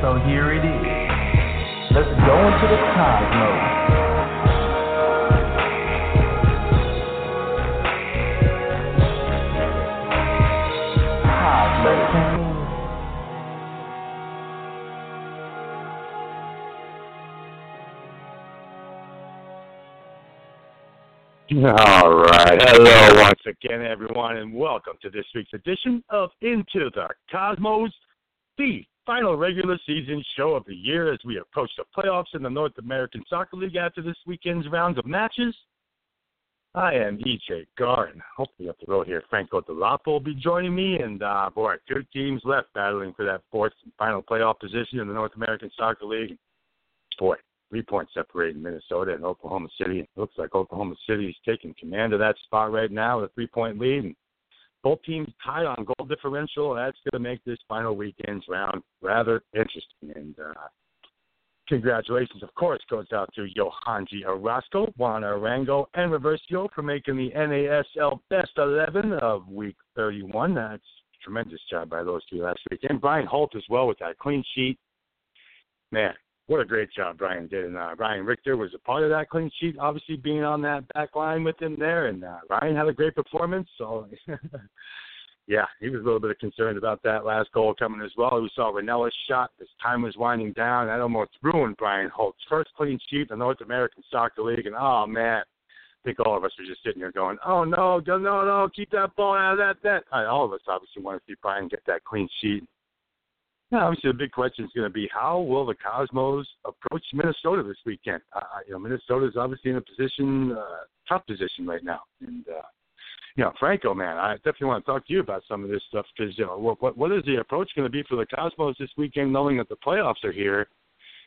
So here it is. Let's go into the cosmos. All right. Hello once again, everyone, and welcome to this week's edition of Into the Cosmos, the final regular season show of the year as we approach the playoffs in the North American Soccer League after this weekend's rounds of matches. I am EJ Garden. Hopefully up the road here, Franco Dell'Apa will be joining me, and uh, boy, two teams left battling for that fourth and final playoff position in the North American Soccer League. Boy, three points separating Minnesota and Oklahoma City. It looks like Oklahoma City is taking command of that spot right now with a three point lead. And both teams tied on goal differential. That's going to make this final weekend's round rather interesting. And uh, congratulations, of course, goes out to Yohandry Orozco, Juan Arango, and Reversio for making the NASL Best 11 of Week 31. That's a tremendous job by those two last week. And Brian Holt as well with that clean sheet. Man, what a great job Brian did. And uh, Ryan Richter was a part of that clean sheet, obviously being on that back line with him there. And uh, Ryan had a great performance. So, yeah, he was a little bit concerned about that last goal coming as well. We saw Rennella's shot as time was winding down. That almost ruined Brian Holt's first clean sheet in the North American Soccer League. And, oh, man. I think all of us are just sitting here going, "Oh no, no, no! Keep that ball out of that net." All of us obviously want to see Brian get that clean sheet yeah, obviously the big question is going to be how will the Cosmos approach Minnesota this weekend? Uh, you know, Minnesota is obviously in a position, uh, tough position right now, and uh, you know, Franco, man, I definitely want to talk to you about some of this stuff because you know, what what is the approach going to be for the Cosmos this weekend, knowing that the playoffs are here,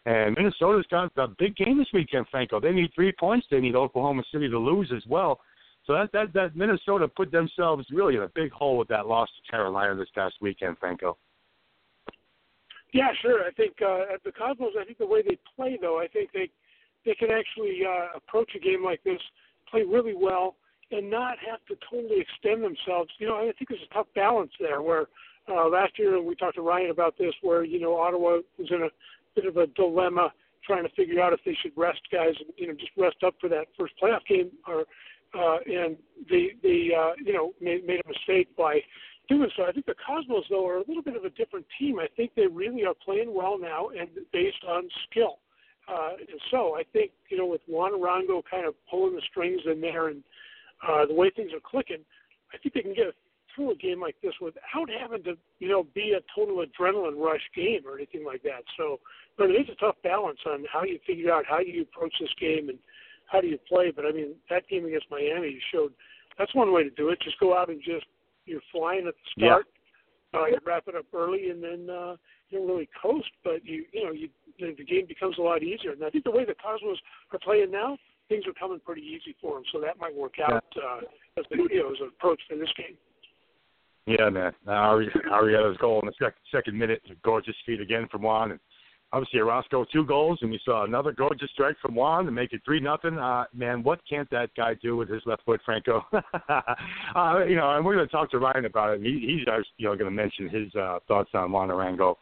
and Minnesota's got a big game this weekend, Franco. They need three points. They need Oklahoma City to lose as well. So that that that Minnesota put themselves really in a big hole with that loss to Carolina this past weekend, Franco. Yeah, sure. I think uh, at the Cosmos, I think the way they play, though, I think they they can actually uh, approach a game like this, play really well, and not have to totally extend themselves. You know, I think there's a tough balance there. Where uh, last year we talked to Ryan about this, where you know Ottawa was in a bit of a dilemma trying to figure out if they should rest guys, you know, just rest up for that first playoff game, or uh, and they they uh, you know made, made a mistake by doing so. I think the Cosmos, though, are a little bit of a different team. I think they really are playing well now and based on skill. Uh, and so I think, you know, with Juan Arango kind of pulling the strings in there and uh, the way things are clicking, I think they can get through a game like this without having to, you know, be a total adrenaline rush game or anything like that. So, but it is a tough balance on how you figure out how you approach this game and how do you play. But I mean, that game against Miami showed that's one way to do it. Just go out and just you're flying at the start. Yeah. Uh, you wrap it up early, and then uh, you don't really coast, but you you know you the game becomes a lot easier. And I think the way the Cosmos are playing now, things are coming pretty easy for them. So that might work out uh, as the you know, as approach to this game. Yeah, man. Ari, Arrieta's goal in the second, second minute, gorgeous feed again from Juan, and obviously Orozco two goals, and we saw another gorgeous strike from Juan to make it three nothing. Uh, man, what can't that guy do with his left foot, Franco? uh, you know, and we're going to talk to Ryan about it. He, he's uh, you know going to mention his uh, thoughts on Juan Arango.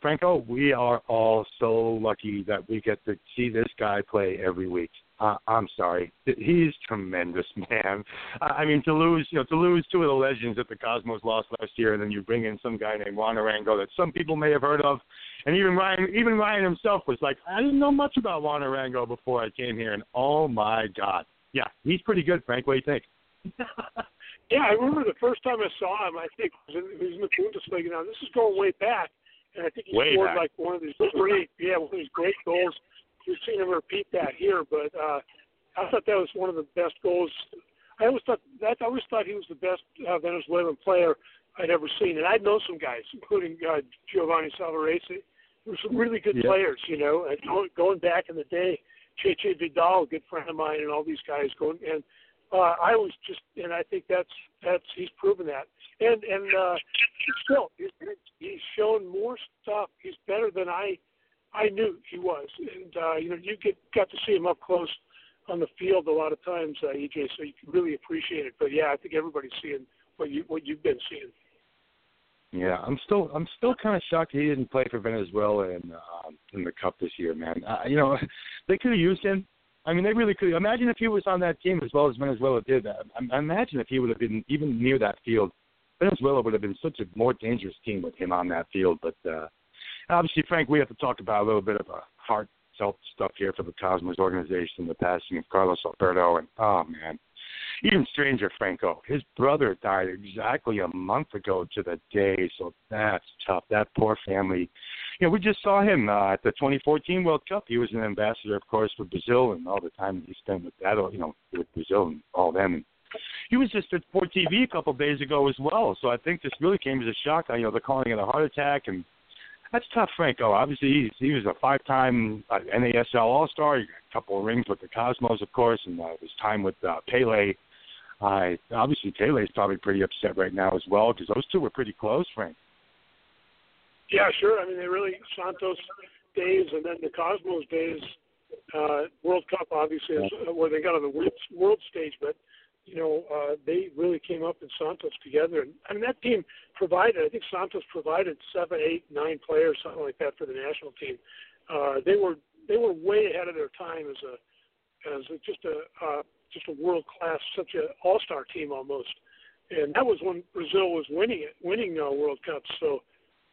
Franco, we are all so lucky that we get to see this guy play every week. Uh, I'm sorry, he's tremendous, man. I mean, to lose, you know, to lose two of the legends that the Cosmos lost last year, and then you bring in some guy named Juan Arango that some people may have heard of, and even Ryan, even Ryan himself was like, I didn't know much about Juan Arango before I came here, and oh my God, yeah, he's pretty good, Frank. What do you think? yeah, I remember the first time I saw him. I think it was in, was in the Bundesliga. Now this is going way back, and I think he way scored back. like one of these great, yeah, one of these great goals. We've seen him repeat that here, but uh, I thought that was one of the best goals. I always thought that I always thought he was the best uh, Venezuelan player I'd ever seen, and I know some guys, including uh, Giovanni Savarese. There were some really good yeah. players, you know. And going, going back in the day, Cheche Vidal, a good friend of mine, and all these guys going. And uh, I was just, and I think that's that's he's proven that. And and uh, still, he's, he's shown more stuff. He's better than I I knew he was. And uh, you know, you get got to see him up close on the field a lot of times, uh, EJ, so you can really appreciate it. But yeah, I think everybody's seeing what you what you've been seeing. Yeah, I'm still I'm still kind of shocked he didn't play for Venezuela in uh, in the Cup this year, man. Uh, you know, they could have used him. I mean, they really could. Imagine if he was on that team as well as Venezuela did. I, I imagine if he would have been even near that field, Venezuela would have been such a more dangerous team with him on that field. But uh, obviously, Frank, we have to talk about a little bit of a heartfelt stuff here for the Cosmos organization, the passing of Carlos Alberto, and oh man, even stranger, Franco. His brother died exactly a month ago to the day, so that's tough. That poor family. You know, we just saw him uh, at the 2014 World Cup. He was an ambassador, of course, for Brazil, and all the time he spent with that, you know, with Brazil and all them. He was just at SporTV a couple of days ago as well. So I think this really came as a shock. You know, they're calling it a heart attack, and that's tough, Franco. Obviously, he's, he was a five-time uh, NASL All-Star. He got a couple of rings with the Cosmos, of course, and uh, his time with uh, Pele I obviously Pele is probably pretty upset right now as well because those two were pretty close, Frank. Yeah, sure. I mean, they really Santos days and then the Cosmos days. Uh, World Cup obviously is uh, where they got on the world, world stage, but you know uh, they really came up in Santos together. And I mean that team provided. I think Santos provided seven, eight, nine players, something like that, for the national team. Uh, they were they were way ahead of their time as a as a, just a uh, just a world class, such an all star team almost. And that was when Brazil was winning it, winning uh, World Cups. So,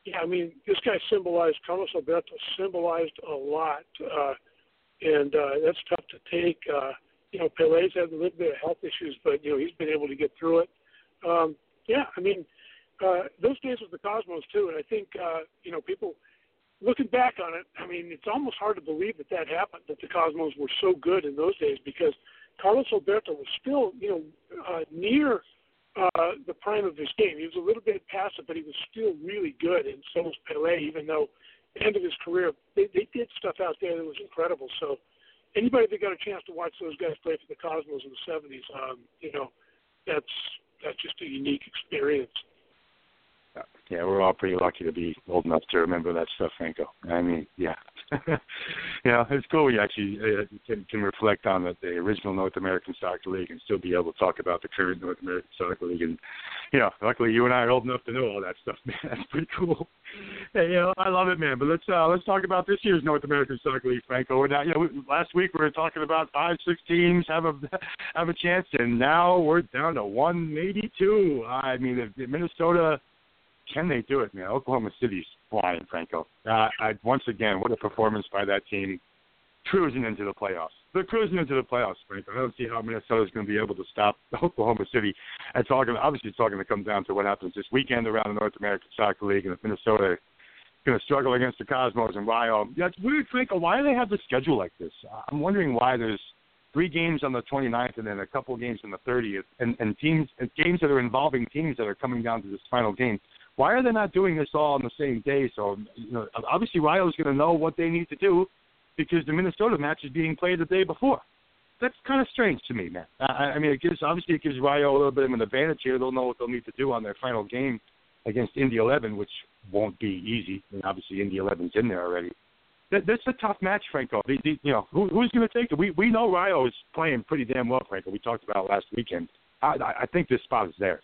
yeah, I mean, this guy symbolized Carlos Alberto symbolized a lot, uh, and uh, that's tough to take. Uh, you know, Pele's had a little bit of health issues, but you know he's been able to get through it. Um, yeah, I mean, uh, those days with the Cosmos too, and I think uh, you know people looking back on it. I mean, it's almost hard to believe that that happened, that the Cosmos were so good in those days because Carlos Alberto was still, you know, uh, near uh, the prime of his game. He was a little bit passive, but he was still really good. And so was Pele, even though end of his career, they, they did stuff out there that was incredible. So anybody that got a chance to watch those guys play for the Cosmos in the 70s, um, you know, that's that's just a unique experience. Yeah, we're all pretty lucky to be old enough to remember that stuff, Franco. I mean, yeah, yeah, it's cool. We actually uh, can, can reflect on the, the original North American Soccer League and still be able to talk about the current North American Soccer League. And you know, luckily you and I are old enough to know all that stuff, man. That's pretty cool. Hey, you know, I love it, man. But let's uh, let's talk about this year's North American Soccer League, Franco. We're now, you know, we, last week we were talking about five, six teams have a have a chance, and now we're down to one, maybe two. I mean, if, if Minnesota can they do it, man? Oklahoma City's flying, Franco. Uh, I, once again, what a performance by that team, cruising into the playoffs. They're cruising into the playoffs, Franco. I don't see how Minnesota's going to be able to stop Oklahoma City. It's all going. Obviously, it's all going to come down to what happens this weekend around the North American Soccer League, and if Minnesota going to struggle against the Cosmos and. Yeah, it's weird, Franco. Why do they have the schedule like this? I'm wondering why there's three games on the 29th and then a couple games on the 30th, and, and teams and games that are involving teams that are coming down to this final game. Why are they not doing this all on the same day? So, you know, obviously Rayo is going to know what they need to do because the Minnesota match is being played the day before. That's kind of strange to me, man. I, I mean, it gives obviously it gives Rayo a little bit of an advantage here. They'll know what they'll need to do on their final game against Indy 11, which won't be easy. I mean, obviously Indy 11's in there already. That, that's a tough match, Franco. The, the, you know, who, who's going to take it? We we know Rayo is playing pretty damn well, Franco. We talked about it last weekend. I, I think this spot is theirs.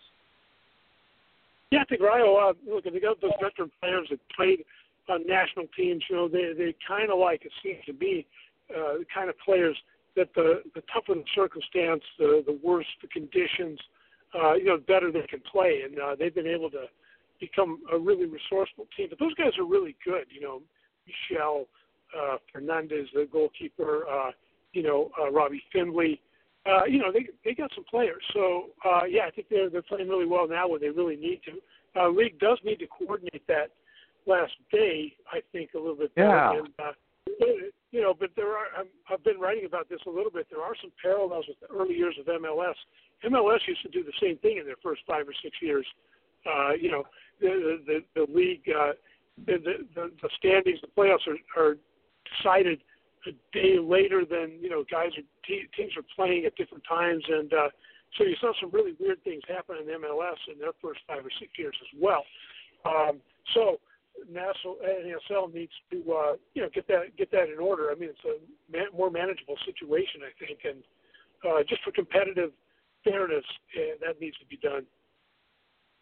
Yeah, I think Rayo. Uh, look, they got those veteran players that played on national teams. You know, they they kind of like it seems to be uh, the kind of players that the the tougher the circumstance, the the worse the conditions, uh, you know, the better they can play, and uh, they've been able to become a really resourceful team. But those guys are really good. You know, Michel uh, Fernandez, the goalkeeper. Uh, you know, uh, Robbie Findlay uh, you know, they they got some players. So uh, yeah, I think they're they're playing really well now when they really need to. Uh, league does need to coordinate that last day, I think, a little bit better. Yeah. And, uh, you know, but there are. I'm, I've been writing about this a little bit. There are some parallels with the early years of MLS. MLS used to do the same thing in their first five or six years. Uh, you know, the the, the league, uh, the, the the standings, the playoffs are, are decided a day later than you know guys are te- teams are playing at different times, and uh, so you saw some really weird things happen in MLS in their first five or six years as well. Um, so national NASL needs to uh, you know get that get that in order. I mean, it's a man, more manageable situation, I think, and uh, just for competitive fairness, uh, that needs to be done.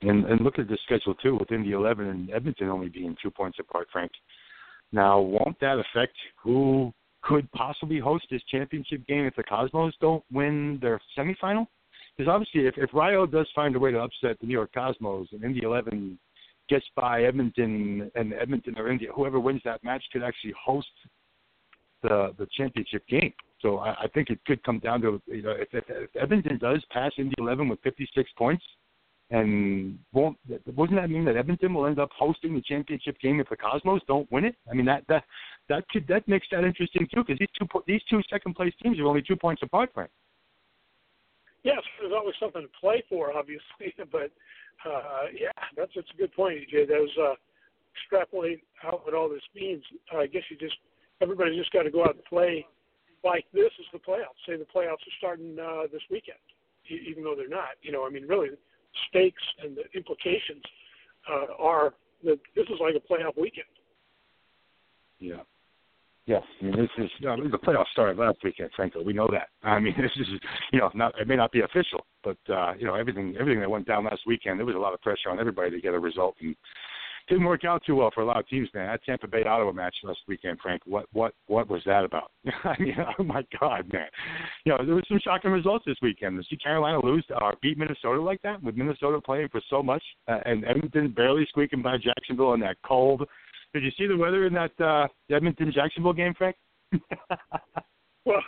And and look at the schedule too, within the 11 and Edmonton only being two points apart, Frank. Now, won't that affect who could possibly host this championship game if the Cosmos don't win their semifinal? Because obviously, if, if Rayo does find a way to upset the New York Cosmos and Indy 11 gets by Edmonton and Edmonton or Indy, whoever wins that match could actually host the the championship game. So I, I think it could come down to you know if, if, if Edmonton does pass Indy 11 with 56 points, and won't doesn't that mean that Edmonton will end up hosting the championship game if the Cosmos don't win it? I mean that that that could that makes that interesting too because these two these two second place teams are only two points apart, Frank. Yes, there's always something to play for, obviously, but uh, yeah, that's that's a good point, EJ. That uh, extrapolate out what all this means. I guess you just everybody's just got to go out and play like this is the playoffs. Say the playoffs are starting uh, this weekend, even though they're not. You know, I mean, really, stakes and the implications uh, are that this is like a playoff weekend. Yeah. Yes, I mean this is you know, the playoffs started last weekend. Frankly, we know that. I mean this is you know not it may not be official, but uh, you know everything everything that went down last weekend there was a lot of pressure on everybody to get a result and didn't work out too well for a lot of teams, man. That Tampa Bay Ottawa match last weekend, Frank. What what what was that about? I mean, oh my God, man. You know, there was some shocking results this weekend. To see Carolina lose or uh, beat Minnesota like that, with Minnesota playing for so much, uh, and Edmonton barely squeaking by Jacksonville in that cold. Did you see the weather in that uh, Edmonton Jacksonville game, Frank? well,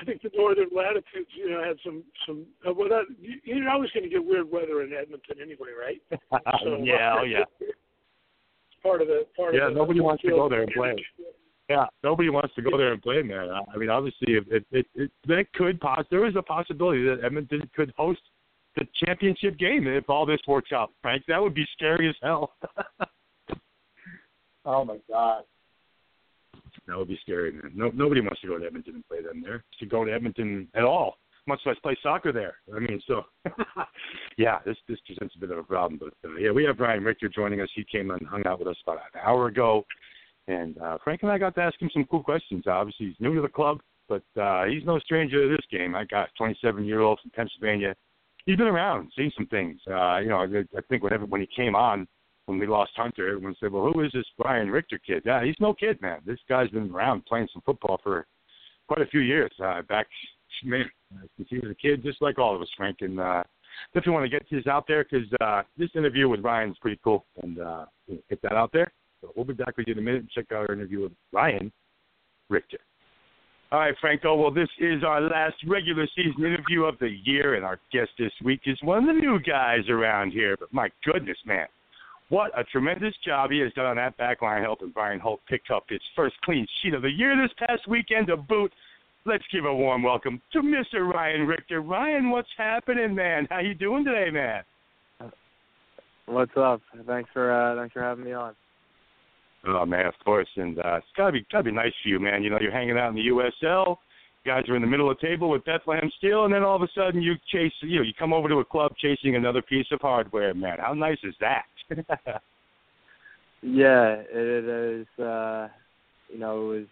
I think the northern latitudes, you know, had some some. Uh, well, that you're always going to get weird weather in Edmonton anyway, right? So, yeah, uh, oh yeah. Part of the part yeah, of the nobody wants to go there and play. Yeah, nobody wants to go there and play, man. I mean, obviously, if it it, it that could pos there is a possibility that Edmonton could host the championship game if all this works out. Frank, that would be scary as hell. oh my God. That would be scary, man. No, nobody wants to go to Edmonton and play them there. To go to Edmonton at all, much less play soccer there. I mean, so yeah, this this presents a bit of a problem. But uh, yeah, we have Brian Richter joining us. He came and hung out with us about an hour ago, and uh, Frank and I got to ask him some cool questions. Obviously, he's new to the club, but uh, he's no stranger to this game. I got 27 year old from Pennsylvania. He's been around, seen some things. Uh, you know, I, I think whenever when he came on, when we lost Hunter, everyone said, "Well, who is this Brian Richter kid?" Yeah, he's no kid, man. This guy's been around playing some football for quite a few years. Uh, back, man, he was a kid, just like all of us, Frank. And uh, definitely want to get this out there because uh, this interview with Ryan is pretty cool, and uh, get that out there. So we'll be back with you in a minute and check out our interview with Ryan Richter. All right, Franco. Well, this is our last regular season interview of the year, and our guest this week is one of the new guys around here. But my goodness, man, what a tremendous job he has done on that back line, helping Brian Holt pick up his first clean sheet of the year this past weekend to boot. Let's give a warm welcome to Mr. Ryan Richter. Ryan, what's happening, man? How you doing today, man? What's up? Thanks for uh, thanks for having me on. Oh man, of course, and uh, it's gotta be gotta be nice for you, man. You know, you're hanging out in the USL. You guys are in the middle of the table with Bethlehem Steel, and then all of a sudden you chase, you know, you come over to a club chasing another piece of hardware, man. How nice is that? yeah, it is. Uh, you know, it was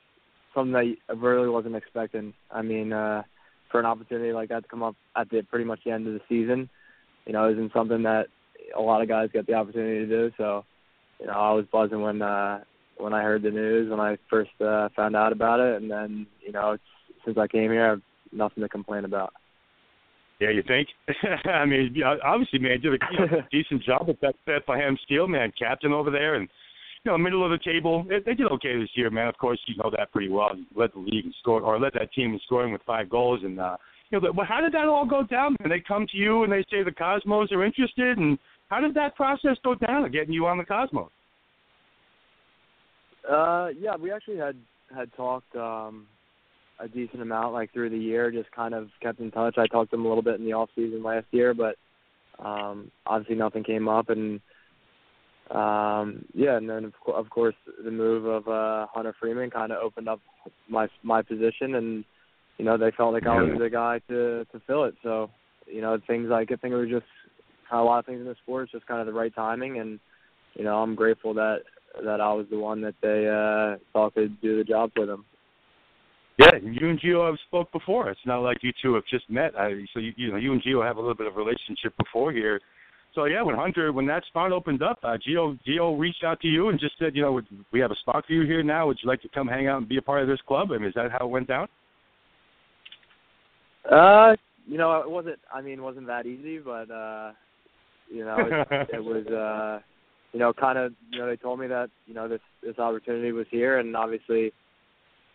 something that I really wasn't expecting. I mean, uh, for an opportunity like that to come up at the pretty much the end of the season, you know, isn't something that a lot of guys get the opportunity to do. So, you know, I was buzzing when uh, when I heard the news when I first uh, found out about it, and then you know, it's, since I came here, I've nothing to complain about. Yeah, you think? I mean, obviously, man, did a you know, decent job with that Bethlehem Steel, man, captain over there, and you know, middle of the table. They, they did okay this year, man. Of course, you know that pretty well. You led the league and scored, or led that team in scoring with five goals. And uh, you know, but how did that all go down? And they come to you and they say the Cosmos are interested, and how did that process go down of getting you on the Cosmos? Uh, yeah, we actually had had talked um, a decent amount, like through the year. Just kind of kept in touch. I talked to them a little bit in the off season last year, but um, obviously nothing came up, and um, yeah, and then of, co- of course the move of uh, Hunter Freeman kind of opened up my my position, and you know they felt like I was the guy to to fill it. So you know things like I think it was just kind of a lot of things in the sport, it's just kind of the right timing, and you know I'm grateful that that I was the one that they uh, thought could do the job for them. Yeah, you and Gio have spoke before. It's not like you two have just met. I, so you, you know, you and Gio have a little bit of relationship before here so yeah, when Hunter, when that spot opened up, uh, Gio Gio reached out to you and just said, you know, we have a spot for you here now. Would you like to come hang out and be a part of this club? I mean, is that how it went down? Uh, you know, it wasn't. I mean, it wasn't that easy, but uh, you know, it, it was. uh you know, kind of, you know, they told me that, you know, this this opportunity was here, and obviously,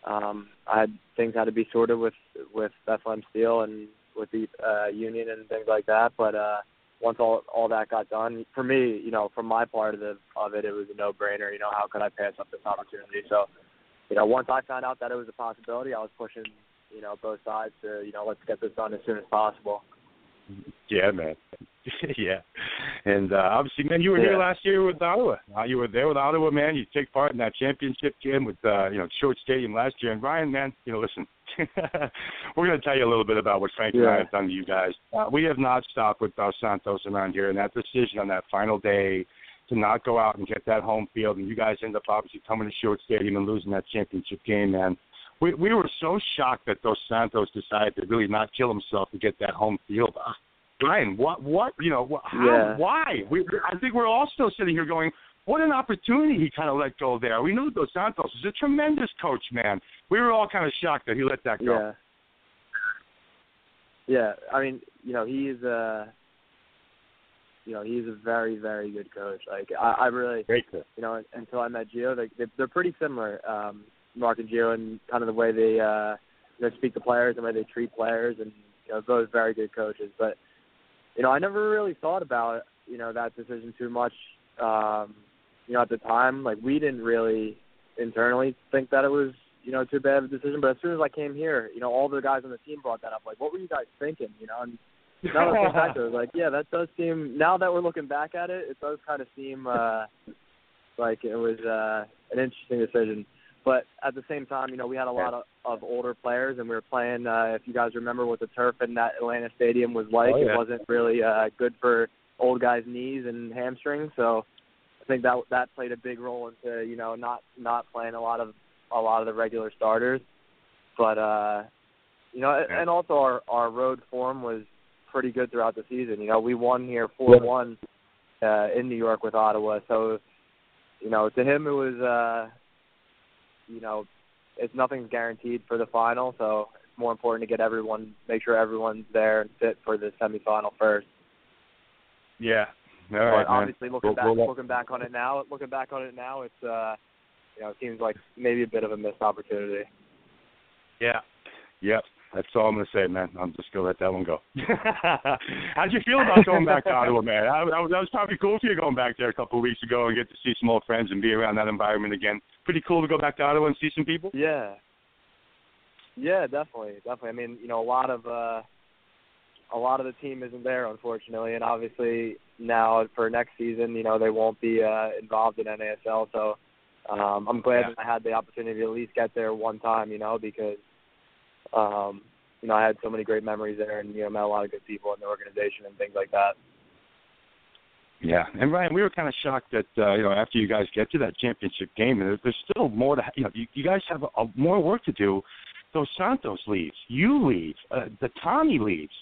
um, I had things had to be sorted with with Bethlehem Steel and with the uh, union and things like that. But uh, once all all that got done, for me, you know, from my part of the of it, it was a no brainer. You know, how could I pass up this opportunity? So, you know, once I found out that it was a possibility, I was pushing, you know, both sides to, you know, let's get this done as soon as possible. Yeah, man. yeah, and uh, obviously, man, you were yeah. here last year with Ottawa. Uh, you were there with Ottawa, man. You take part in that championship game with uh, you know Shuart Stadium last year. And Ryan, man, you know, listen, we're going to tell you a little bit about what Frank and I have done to you guys. Uh, we have not stopped with Dos Santos around here, and that decision on that final day to not go out and get that home field, and you guys end up obviously coming to Shuart Stadium and losing that championship game, man. We we were so shocked that Dos Santos decided to really not kill himself to get that home field. Uh, Brian, what what you know how Yeah. why? We I think we're all still sitting here going, what an opportunity he kind of let go there. We know Dos Santos is a tremendous coach, man. We were all kind of shocked that he let that go. Yeah. Yeah, I mean, you know, he's uh you know, he's a very, very good coach. Like I, I really Great coach. you know, until I met Gio, they, they they're pretty similar, um, Mark and Gio and kind of the way they uh you know, speak to players and the way they treat players and you know, both very good coaches. But you know, I never really thought about, you know, that decision too much. Um, you know, at the time, like we didn't really internally think that it was, you know, too bad of a decision. But as soon as I came here, you know, all the guys on the team brought that up. Like, what were you guys thinking? You know, and now that I think back to it, like, yeah, that does seem. Now that we're looking back at it, it does kind of seem uh, like it was uh, an interesting decision. But at the same time, you know, we had a lot of, of older players, and we were playing. Uh, if you guys remember what the turf in that Atlanta stadium was like, Oh, yeah. it wasn't really uh, good for old guys' knees and hamstrings. So I think that that played a big role into you know not not playing a lot of a lot of the regular starters. But uh, you know, Yeah. and also our our road form was pretty good throughout the season. You know, we won here four one uh, in New York with Ottawa. So you know, to him it was. uh you know, it's nothing's guaranteed for the final, so it's more important to get everyone, make sure everyone's there and fit for the semifinal first. Yeah. All but right, man. obviously, looking We'll- back, we'll looking back on it now, looking back on it now, it's uh, you know, it seems like maybe a bit of a missed opportunity. Yeah. Yep. That's all I'm gonna say, man. I'm just gonna let that one go. How'd you feel about going back to Ottawa, man? That, that, was, that was probably cool for you going back there a couple of weeks ago and get to see some old friends and be around that environment again. Pretty cool to go back to Ottawa and see some people. Yeah. Yeah, definitely, definitely. I mean, you know, a lot of uh a lot of the team isn't there unfortunately and obviously now for next season, you know, they won't be uh involved in NASL, so um I'm glad Yeah. that I had the opportunity to at least get there one time, you know, because um you know, I had so many great memories there and you know, met a lot of good people in the organization and things like that. Yeah, and Ryan, we were kind of shocked that uh, you know after you guys get to that championship game, and there's still more to you know you, you guys have a, a, more work to do. Dos Santos leaves, you leave, uh, the Tommy leaves.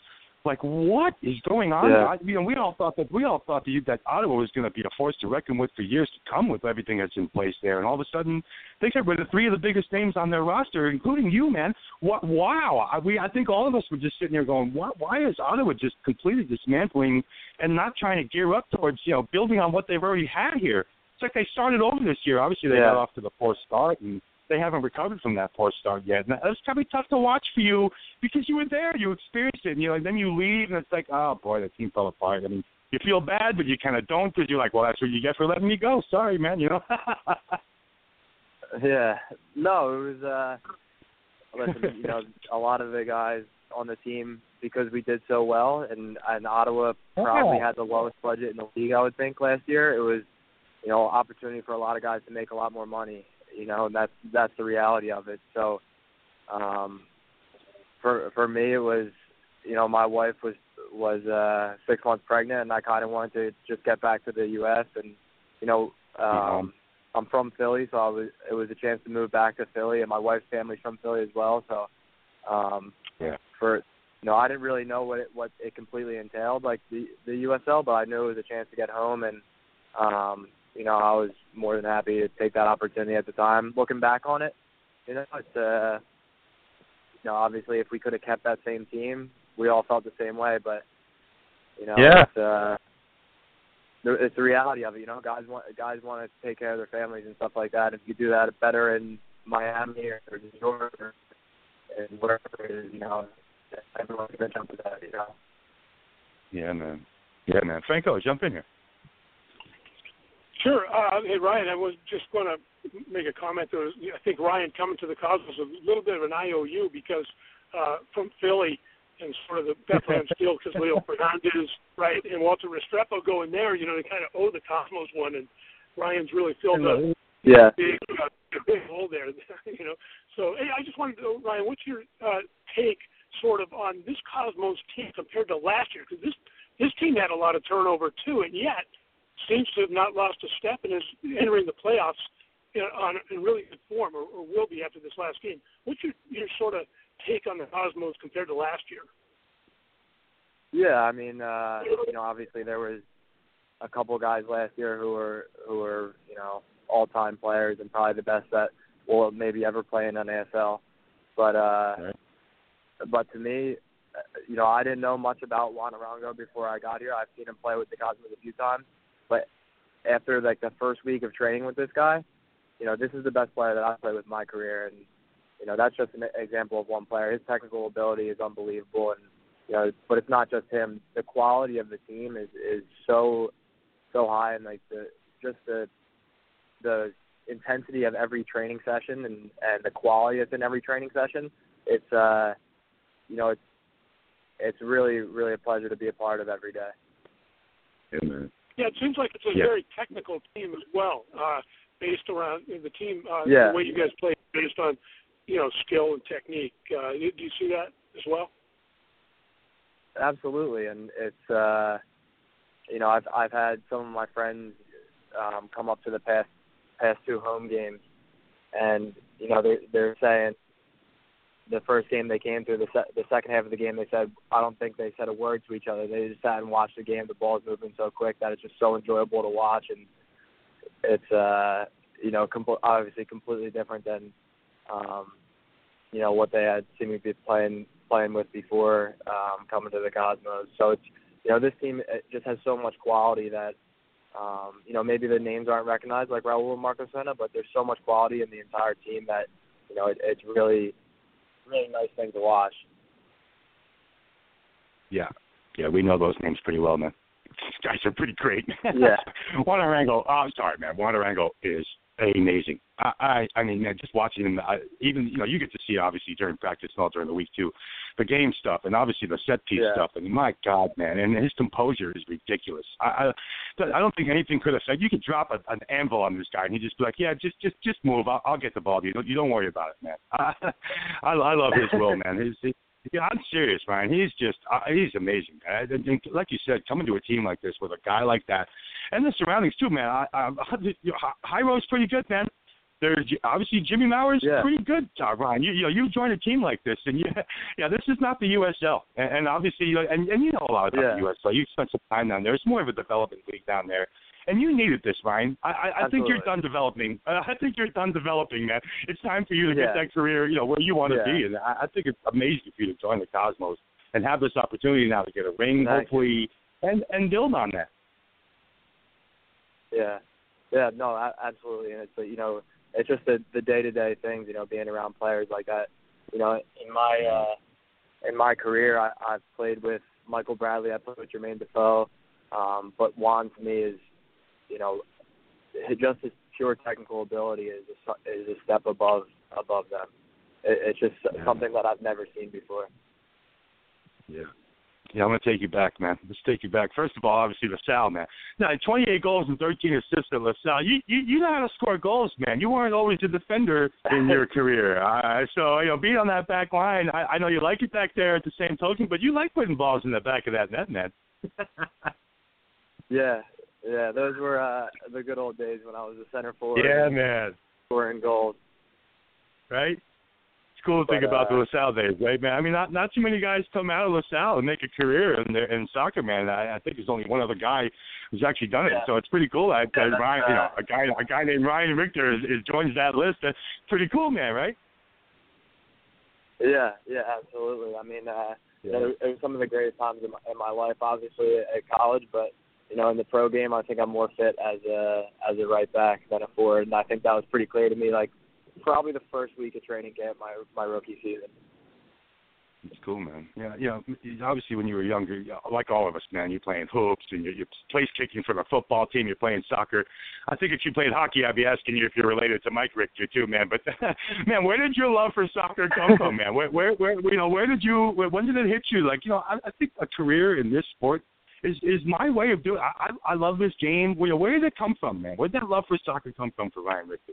Like what is going on? Yeah. I, you know, we all thought that we all thought that, you, that Ottawa was going to be a force to reckon with for years to come with everything that's in place there, and all of a sudden they got rid of three of the biggest names on their roster, including you, man. What? Wow! I, we I think all of us were just sitting there going, what? Why is Ottawa just completely dismantling and not trying to gear up towards you know building on what they've already had here? It's like they started over this year. Obviously, they Yeah. got off to the poor start and they haven't recovered from that poor start yet. And it's probably tough to watch for you because you were there, you experienced it, and you know, then you leave, and it's like, oh boy, the team fell apart. I mean, you feel bad, but you kind of don't because you're like, well, that's what you get for letting me go. Sorry, man. You know. Yeah. No, it was uh listen, you know, a lot of the guys on the team because we did so well and and Ottawa probably Yeah. had the lowest budget in the league I would think last year. It was, you know, opportunity for a lot of guys to make a lot more money, you know, and that's that's the reality of it. So um for for me it was you know, my wife was was uh six months pregnant and I kinda wanted to just get back to the US and you know, um I'm from Philly, so I was it was a chance to move back to Philly, and my wife's family's from Philly as well. So, um, Yeah. for you know, I didn't really know what it what it completely entailed, like the the USL, but I knew it was a chance to get home, and um, you know, I was more than happy to take that opportunity at the time. Looking back on it, you know, it's uh, you know, obviously if we could have kept that same team, we all felt the same way, but you know, Yeah. it's uh, it's the reality of it. You know, guys want guys want to take care of their families and stuff like that. If you do that better in Miami or New York or and wherever it is, you know, everyone's gonna jump to that. You know. Yeah, man. Yeah, man. Franco, jump in here. Sure. Uh, hey, Ryan, I was just going to make a comment. There was, I think Ryan coming to the Cosmos is a little bit of an IOU because uh, from Philly and sort of the Bethlehem Steel because Leo Fernandes, right, and Walter Restrepo go in there. You know, they kind of owe the Cosmos one, and Ryan's really filled a Yeah. big, uh, big hole there. You know, so hey, I just wanted to, know, Ryan, what's your uh, take sort of on this Cosmos team compared to last year? Because this this team had a lot of turnover too, and yet seems to have not lost a step and is entering the playoffs in, on in really good form, or, or will be after this last game. What's your your sort of take on the Cosmos compared to last year? Yeah, I mean, uh, you know, obviously there was a couple guys last year who were who were you know all time players and probably the best that will maybe ever play in NASL. But uh, Right. but to me, uh, you know, I didn't know much about Juan Arango before I got here. I've seen him play with the Cosmos a few times, but after like the first week of training with this guy, you know, this is the best player that I've played with my career, and you know, that's just an example of one player. His technical ability is unbelievable, and you know, but it's not just him. The quality of the team is is so so high, and like the just the the intensity of every training session and and the quality that's in every training session. It's uh, you know, it's it's really really a pleasure to be a part of every day. Man. Yeah, it seems like it's a Yeah. very technical team as well, uh, based around the team. Uh, Yeah. The way you guys play based on, you know, skill and technique. Uh, do you see that as well? Absolutely, and it's uh, you know I've I've had some of my friends um, come up to the past past two home games, and you know they they're saying the first game they came to the se- the second half of the game they said I don't think they said a word to each other. They just sat and watched the game. The ball's moving so quick that it's just so enjoyable to watch, and it's uh you know com- obviously completely different than um, you know what they had seen me be playing playing with before um, coming to the Cosmos. So it's you know this team it just has so much quality that um, you know maybe the names aren't recognized like Raul and Marco Senna, but there's so much quality in the entire team that you know it, it's really really nice thing to watch. Yeah. Yeah, we know those names pretty well, man. These guys are pretty great. Yeah. Juan Arango, oh, I'm sorry, man. Juan Arango is amazing. I, I, I mean, man, just watching him, I, even you know, you get to see obviously during practice and all during the week too, the game stuff and obviously the set piece Yeah. stuff. And my God, man, and his composure is ridiculous. I, I, I don't think anything could have said. You could drop a, an anvil on this guy and he'd just be like, yeah, just, just, just move. I'll, I'll get the ball. You don't, you don't worry about it, man. I, I, I love his will, man. His, his yeah, I'm serious, Ryan. He's just uh, he's amazing. man. And, and like you said, coming to a team like this with a guy like that, and the surroundings too, man. I, I, Jairo's pretty good, man. There's obviously Jimmy Maurer's Yeah. pretty good, uh, Ryan. You, you know, you join a team like this, and you, yeah, this is not the USL, and, and obviously, you know, and, and you know a lot about Yeah. the USL. You spent some time down there. It's more of a development league down there. And you needed this, Ryan. I, I, I think you're done developing. I think you're done developing, man. It's time for you to Yeah. get that career, you know, where you want to Yeah. be. And I, I think it's amazing for you to join the Cosmos and have this opportunity now to get a ring, hopefully, and and build on that. Yeah, yeah, no, absolutely, and it's you know, it's just the the day to day things, you know, being around players like that. You know, in my uh, in my career, I, I've played with Michael Bradley, I played with Jermaine Defoe, um, but Juan to me is, you know, just his pure technical ability is a, is a step above above them. It, it's just Yeah. something that I've never seen before. Yeah. Yeah, I'm gonna take you back, man. Let's take you back. First of all, obviously LaSalle, man. Now, 28 goals and 13 assists at LaSalle. You you you know how to score goals, man. You weren't always a defender in your career. Uh, so you know, being on that back line, I, I know you like it back there at the same token, but you like putting balls in the back of that net, man. Yeah, yeah, those were uh, the good old days when I was a center forward yeah, man. scoring goals. Right. It's cool thing But, about the uh, LaSalle days, right, man? I mean, not not too many guys come out of LaSalle and make a career in the, in soccer, man. I, I think there's only one other guy who's actually done it, Yeah. so it's pretty cool. that Yeah, that Ryan, you know, uh, a guy a guy named Ryan Richter is, is joins that list. That's pretty cool, man, right? Yeah, yeah, absolutely. I mean, uh, you know, it was some of the greatest times in my, in my life, obviously at, at college, but you know, in the pro game, I think I'm more fit as a as a right back than a forward, and I think that was pretty clear to me. Like probably the first week of training camp, my my rookie season. It's cool, man. Yeah, you know, obviously when you were younger, like all of us, man, you're playing hoops and you're, you're place kicking for the football team. You're playing soccer. I think if you played hockey, I'd be asking you if you're related to Mike Richter too, man. But man, where did your love for soccer come from, man? Where, where, where, you know, where did you? When did it hit you? Like, you know, I, I think a career in this sport is is my way of doing. I I, I love this game. Where, where did it come from, man? Where did that love for soccer come from for Ryan Richter?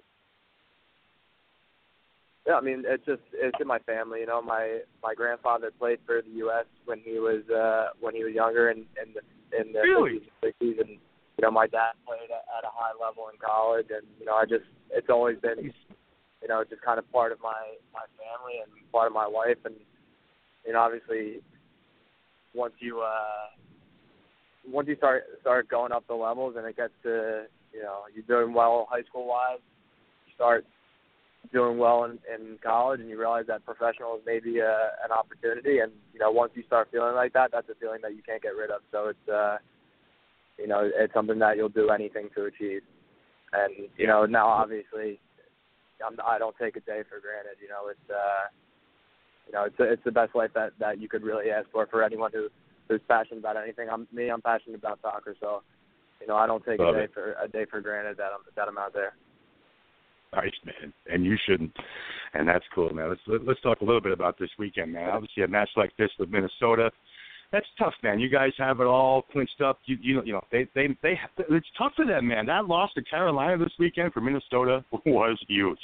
Yeah, I mean, it's just it's in my family. You know, my my grandfather played for the U.S. when he was uh when he was younger, and in the in the Really? 50s 60s, and you know, my dad played at, at a high level in college, and you know, I just it's always been you know just kind of part of my my family and part of my life, and you know, obviously, once you uh once you start start going up the levels and it gets to you know you're doing well high school wise, you start doing well in, in college and you realize that professional is maybe a, an opportunity and you know once you start feeling like that that's a feeling that you can't get rid of. So it's uh you know it's something that you'll do anything to achieve. And you know now obviously I'm, I don't take a day for granted you know it's uh you know it's it's the best life that that you could really ask for for anyone who who's passionate about anything I'm me I'm passionate about soccer so you know I don't take Love a day it. for a day for granted that I'm that I'm out there Nice, man, and you shouldn't, and that's cool, man. Let's let, let's talk a little bit about this weekend, man. Obviously, a match like this with Minnesota, that's tough, man. You guys have it all clinched up. You you know you know they they they it's tough for them, man. That loss to Carolina this weekend for Minnesota was huge.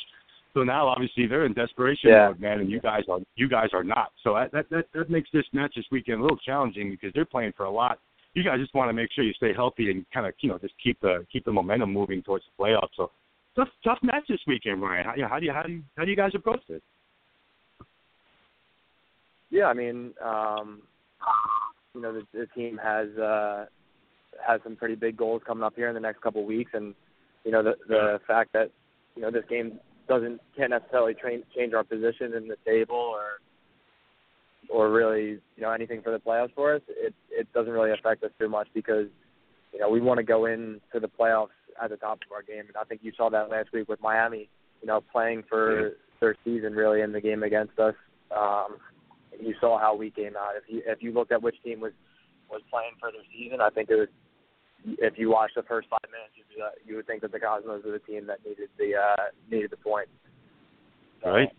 So now, obviously, they're in desperation Yeah. mode, man, and you guys are you guys are not. So that that that, that makes this match this weekend a little challenging because they're playing for a lot. You guys just want to make sure you stay healthy and kind of you know just keep the keep the momentum moving towards the playoffs. So tough tough match this weekend, Ryan. How, you know, how do you how do you how do you guys approach it? Yeah, I mean, um, you know, the, the team has uh, has some pretty big goals coming up here in the next couple of weeks, and you know, the the fact that you know this game doesn't can't necessarily train, change our position in the table or or really you know anything for the playoffs for us. It it doesn't really affect us too much because you know we want to go into the playoffs at the top of our game, and I think you saw that last week with Miami. You know, playing for their season really in the game against us. Um, you saw how we came out. If you if you looked at which team was was playing for their season, I think it was. If you watched the first five minutes, you'd like- you would think that the Cosmos were the team that needed the uh, needed the point. So Right?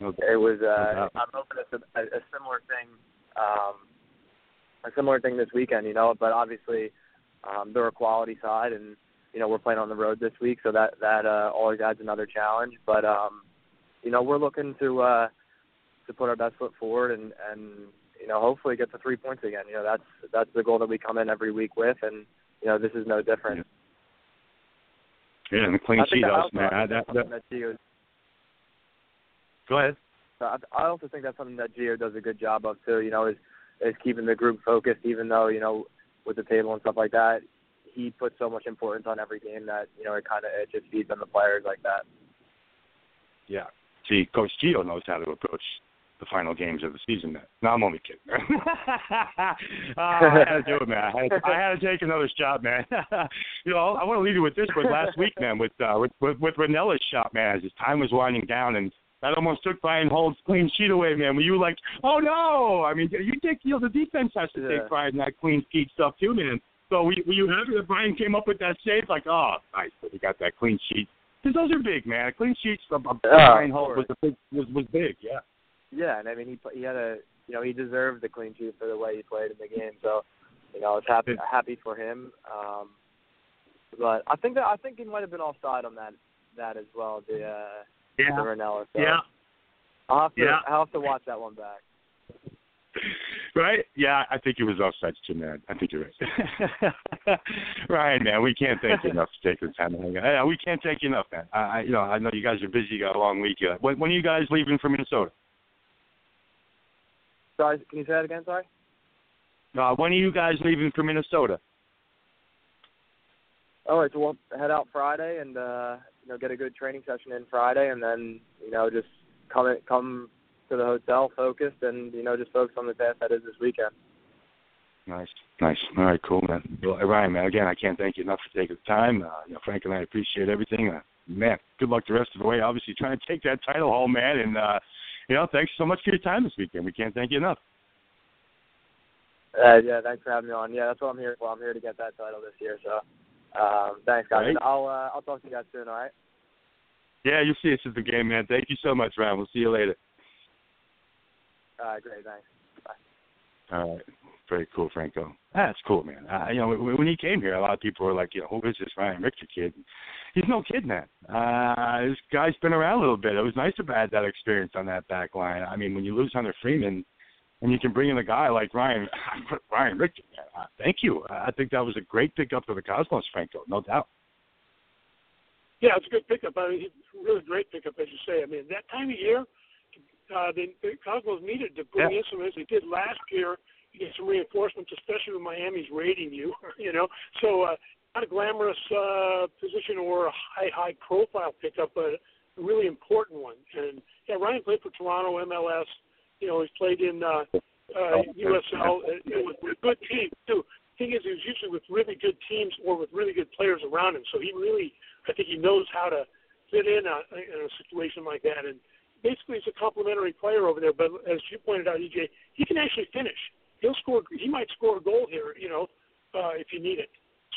No, It was. Uh. I'm hoping it's a, a similar thing. Um, a similar thing this weekend, you know. But obviously, um, they're a quality side, and you know we're playing on the road this week, so that that uh, always adds another challenge. But um, you know we're looking to uh, to put our best foot forward and and you know hopefully get the three points again. You know that's that's the goal that we come in every week with, and you know this is no different. Yeah, and the clean sheet also- man. I, that, that, that Gio go ahead. I I also think that's something that Gio does a good job of too. You know, is is keeping the group focused, even though you know with the table and stuff like that, he puts so much importance on every game that you know it kind of it just feeds on the players like that. Yeah. See, Coach Gio knows how to approach the final games of the season. Man. No, I'm only kidding. oh, I had to do it, man. I had, I had to take another shot, man. you know, I want to leave you with this. But last week, man, with uh, with with, with Rennella's shot, man, as his time was winding down, and that almost took Brian Holt's clean sheet away, man. Were you like, oh no? I mean, you take you know the defense has to Yeah. take pride in that clean sheet stuff too, man. So were, you- were you happy that Brian came up with that save? Like, oh, nice, that he got that clean sheet. Because those are big, man. A Clean sheets from uh, Yeah, Brian of Holt was a big was was big, yeah. Yeah, and I mean he he had a you know he deserved the clean sheet for the way he played in the game. So you know I was happy happy for him. Um, but I think that I think he might have been offside on that that as well. The uh, the Yeah, Rennella. So yeah, I'll have to Yeah. I'll have to watch that one back. right. Yeah, I think it was offside, too, man. I think you're right. Ryan, man, we can't thank you enough for taking the time to hang out. We can't thank you enough, man. I, I, you know, I know you guys are busy. You got a long week. When, when are you guys leaving for Minnesota? Sorry, can you say that again? Sorry. Uh, when are you guys leaving for Minnesota? All right, so we'll head out Friday and uh, you know get a good training session in Friday, and then you know just come come to the hotel focused and you know just focus on the task that is this weekend. Nice, nice. All right, cool, man. Well, Ryan, man, again, I can't thank you enough for taking the time. Uh, you know, Frank and I appreciate everything. Uh, man, good luck the rest of the way. Obviously, trying to take that title home, man. And uh, you know, thanks so much for your time this weekend. We can't thank you enough. Uh, yeah, thanks for having me on. Yeah, that's what I'm here for. I'm here to get that title this year. So, um, thanks, guys. Right. I'll uh, I'll talk to you guys soon. All right. Yeah, you'll see us at the game, man. Thank you so much, Ryan. We'll see you later. All right, great. Thanks. Bye. All right. Very cool, Franco. That's cool, man. Uh, you know, when, when he came here, a lot of people were like, you know, who is this Ryan Richter kid? He's no kid, man. Uh, this guy's been around a little bit. It was nice to have that experience on that back line. I mean, when you lose Hunter Freeman and you can bring in a guy like Ryan Ryan Richter, man, uh, thank you. I think that was a great pickup for the Cosmos, Franco, no doubt. Yeah, it's a good pickup. I mean, he's a really great pickup, as you say. I mean, that time of year, uh, the, the Cosmos needed to bring Yeah. in some, as they did last year, get some reinforcements, especially with Miami's raiding you. You know, so uh, not a glamorous uh, position or a high, high profile pickup, but a really important one. And yeah, Ryan played for Toronto MLS. You know, he's played in uh, uh, USL uh, with, with good teams too. Thing is, he was usually with really good teams or with really good players around him. So he really, I think, he knows how to fit in a, in a situation like that. And basically, he's a complimentary player over there. But as you pointed out, EJ, he can actually finish. He'll score. He might score a goal here, you know, uh, if you need it.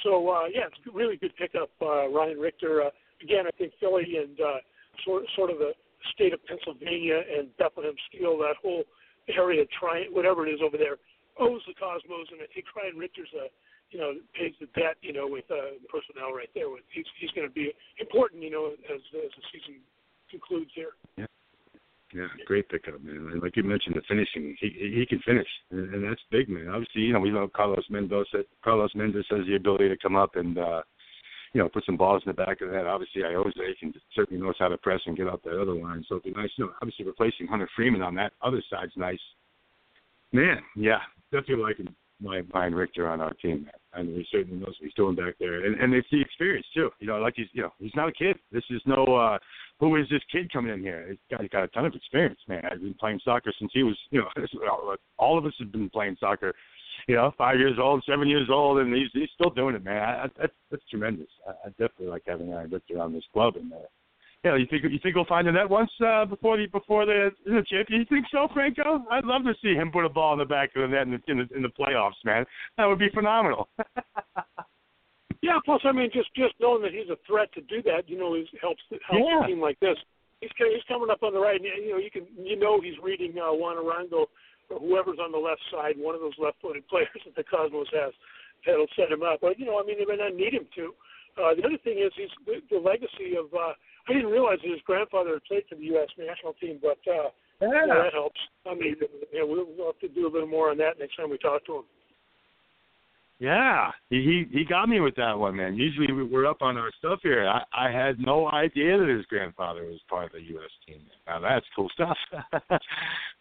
So uh, yeah, it's a really good pickup, uh, Ryan Richter. Uh, again, I think Philly and uh, sort sort of the state of Pennsylvania and Bethlehem Steel, that whole area, tri- whatever it is over there, owes the Cosmos, and I think Ryan Richter's a you know pays the debt, you know, with uh, personnel right there. With he's he's going to be important, you know, as as the season concludes here. Yeah, great pickup, man. And like you mentioned, the finishing, he he can finish, and, and that's big, man. Obviously, you know, we know Carlos Mendoza. Carlos Mendoza has the ability to come up and, uh, you know, put some balls in the back of the net. Obviously, Ayoze can certainly knows how to press and get out that other line. So it'd be nice, you know, obviously replacing Hunter Freeman on that other side's nice. Man, yeah, definitely liking my Ryan Richter on our team, man. I he certainly knows what he's doing back there, and and it's the experience too. You know, like he's, you know, he's not a kid. This is no. uh who is this kid coming in here? He's got, he's got a ton of experience, man. I've been playing soccer since he was, you know, all of us have been playing soccer, you know, five years old, seven years old, and he's he's still doing it, man. I, I, that's that's tremendous. I, I definitely like having Ryan Richter on this club, and uh, yeah, you think you think we'll find the net once uh, before the before the, the champion? You think so, Franco? I'd love to see him put a ball in the back of the net in the in the, in the playoffs, man. That would be phenomenal. Yeah, plus I mean, just just knowing that he's a threat to do that, you know, is helps helps Yeah. a team like this. He's he's coming up on the right, and you know, you can you know he's reading uh, Juan Arango or whoever's on the left side, one of those left-footed players that the Cosmos has that'll set him up. But you know, I mean, they may not need him to. Uh, the other thing is he's the, the legacy of. Uh, I didn't realize that his grandfather had played for the U.S. national team, but uh, yeah, that helps. I mean, you know, we'll, we'll have to do a little more on that next time we talk to him. Yeah, he he he got me with that one, man. Usually we- we're up on our stuff here. I I had no idea that his grandfather was part of the U.S. team. Now that's cool stuff.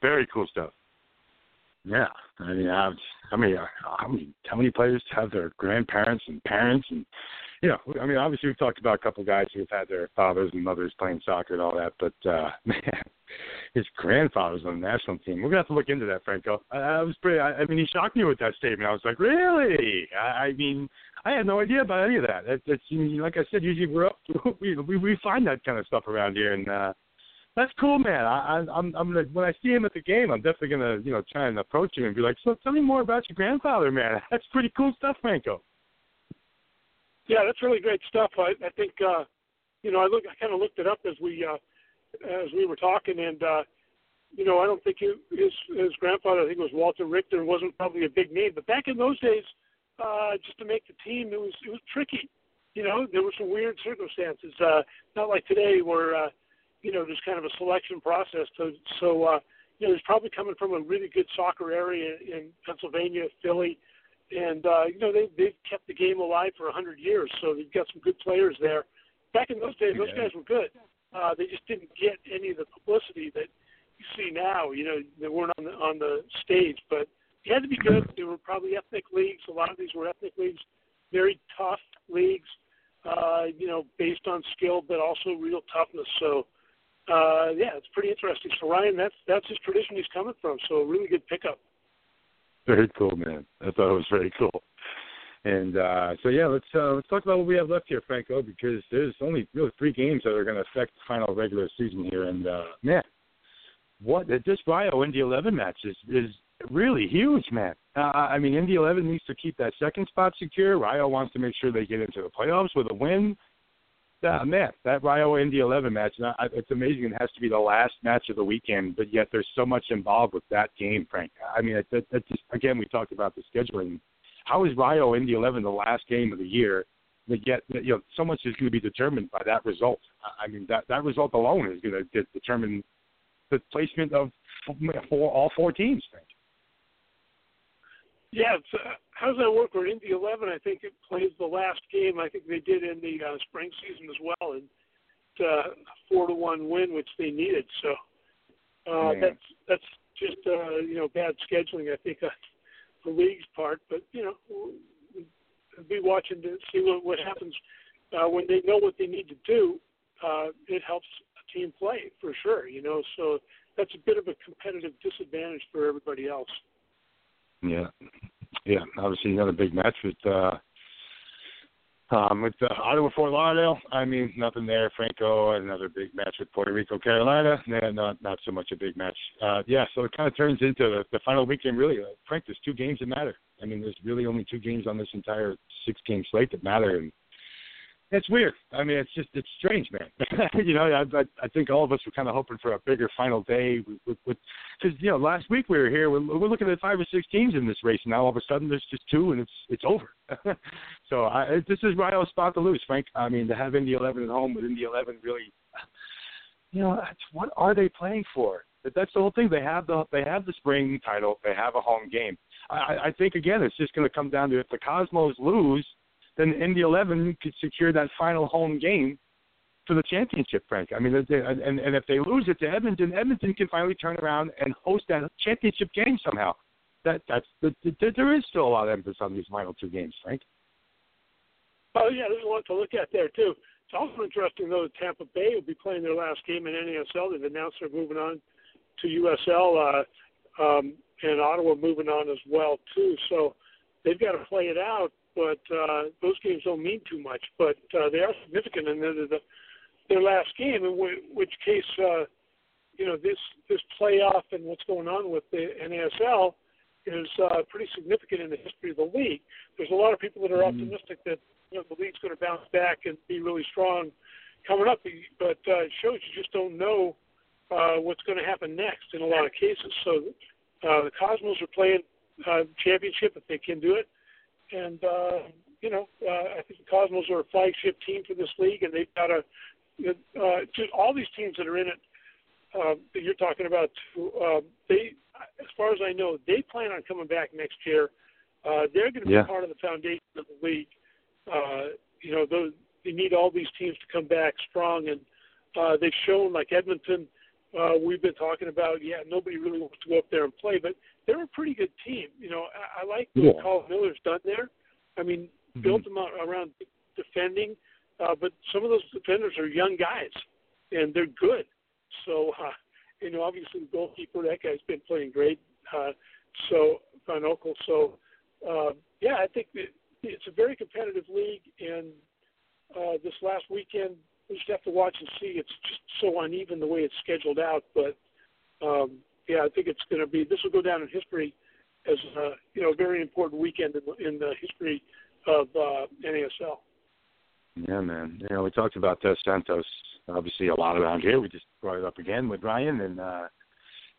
Very cool stuff. Yeah, I mean, I, I mean, uh, how many how many players have their grandparents and parents and you know, I mean, obviously we've talked about a couple guys who've had their fathers and mothers playing soccer and all that, but uh man, his grandfather's on the national team. We're gonna have to look into that, Franco. I, I was pretty. I, I mean, he shocked me with that statement. I was like, really? I, I mean, I had no idea about any of that. That that's like I said, usually we're up. We we we find that kind of stuff around here, and uh that's cool, man. I, I I'm I'm gonna when I see him at the game, I'm definitely gonna you know try and approach him and be like, so tell me more about your grandfather, man. That's pretty cool stuff, Franco. Yeah, that's really great stuff. I, I think uh, you know I look I kind of looked it up as we uh, as we were talking, and uh, you know I don't think it, his his grandfather I think it was Walter Richter wasn't probably a big name, but back in those days, uh, just to make the team, it was it was tricky. You know, there were some weird circumstances. Uh, not like today where uh, you know there's kind of a selection process. So so uh, you know he's probably coming from a really good soccer area in Pennsylvania, Philly and uh, you know they they've kept the game alive for a hundred years, so they've got some good players there. Back in those days, those Yeah. guys were good. Uh, they just didn't get any of the publicity that you see now. You know, they weren't on the on the stage, but you had to be good. They were probably ethnic leagues. A lot of these were ethnic leagues, very tough leagues. Uh, you know, based on skill, but also real toughness. So, uh, yeah, it's pretty interesting. So Ryan, that's that's his tradition he's coming from. So really good pickup. Very cool, man. I thought it was very cool. And uh, so yeah, let's uh, let's talk about what we have left here, Franco, because there's only really three games that are going to affect the final regular season here. And uh, man, what this Rio Indy 11 match is is really huge, man. Uh, I mean, Indy 11 needs to keep that second spot secure. Rio wants to make sure they get into the playoffs with a win. Uh, man, that Rio Indy 11 match, it's amazing. It has to be the last match of the weekend, but yet there's so much involved with that game, Frank. I mean, that, that just, again, we talked about the scheduling how is Rio Indy 11 the last game of the year? But yet, you know, so much is going to be determined by that result. I mean, that that result alone is going to determine the placement of for all four teams. Frank. Yeah, so how does that work? For Indy 11, I think it plays the last game. I think they did in the uh, spring season as well, and uh, four to one win, which they needed. So uh, that's that's just uh, you know bad scheduling. I think uh, the league's part, but you know, we'll be watching to see what what happens uh, when they know what they need to do. Uh, it helps a team play for sure, you know. So that's a bit of a competitive disadvantage for everybody else. Yeah, yeah. Obviously, another big match with uh, um, with uh, Ottawa Fort Lauderdale, I mean nothing there. Franco another big match with Puerto Rico Carolina. Yeah, not not so much a big match. Uh, yeah, so it kind of turns into the, the final weekend. Really, uh, Frank, there's two games that matter. I mean, there's really only two games on this entire six game slate that matter, and it's weird. I mean, it's just it's strange, man. you know, I, I I think all of us were kind of hoping for a bigger final day because you know last week we were here we're, we're looking at five or six teams in this race. Now all of a sudden there's just two and it's it's over. so I, this is Rio's spot to lose, Frank. I mean, to have Indy 11 at home with Indy 11 really, you know, what are they playing for? That's the whole thing. They have the they have the spring title. They have a home game. I, I think again, it's just going to come down to if the Cosmos lose then Indy 11 could secure that final home game for the championship, Frank. I mean, and, and if they lose it to Edmonton, Edmonton can finally turn around and host that championship game somehow. That that's the, the, there is still a lot of emphasis on these final two games, Frank. Oh yeah, there's a lot to look at there too. It's also interesting though that Tampa Bay will be playing their last game in NASL. They've announced they're moving on to USL, uh, um, and Ottawa moving on as well too. So they've got to play it out but uh, those games don't mean too much. But uh, they are significant, and they're the, their last game. In w- which case, uh, you know, this this playoff and what's going on with the NASL is uh, pretty significant in the history of the league. There's a lot of people that are mm-hmm. optimistic that you know, the league's going to bounce back and be really strong coming up, but uh, it shows you just don't know uh, what's going to happen next in a lot of cases. So uh, the Cosmos are playing uh, championship if they can do it and uh, you know, uh, I think the Cosmos are a flagship team for this league, and they've got a uh, just all these teams that are in it uh, that you're talking about. Uh, they, as far as I know, they plan on coming back next year. Uh, they're going to be yeah. part of the foundation of the league. Uh, you know, those, they need all these teams to come back strong, and uh, they've shown, like Edmonton, uh, we've been talking about. Yeah, nobody really wants to go up there and play, but they're a pretty good team. You know, I, I like what yeah. Colin Miller's done there. I mean, mm-hmm. built them around defending, uh, but some of those defenders are young guys, and they're good. So, uh, you know, obviously the goalkeeper, that guy's been playing great. Uh, so Van Oekel. So, uh, yeah, I think that it's a very competitive league, and uh, this last weekend we just have to watch and see. It's just so uneven the way it's scheduled out, but um, yeah, I think it's going to be. This will go down in history as a you know very important weekend in the, in the history of uh, NASL. Yeah, man. You know, we talked about Dos Santos obviously a lot around here. We just brought it up again with Ryan and. uh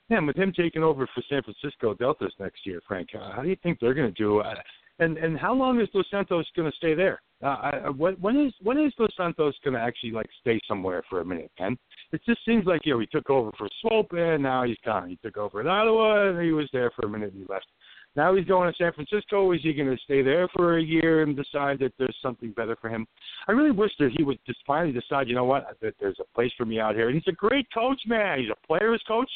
yeah, with him taking over for San Francisco Deltas next year, Frank, uh, how do you think they're going to do? Uh, and and how long is Dos Santos going to stay there? Uh, I, when, when is when is Dos Santos going to actually like stay somewhere for a minute, Ken? it just seems like you know he took over for Swope and now he's gone. He took over in Ottawa and he was there for a minute and he left. Now he's going to San Francisco. Is he going to stay there for a year and decide that there's something better for him? I really wish that he would just finally decide, you know what, that there's a place for me out here. And he's a great coach, man. He's a player's coach.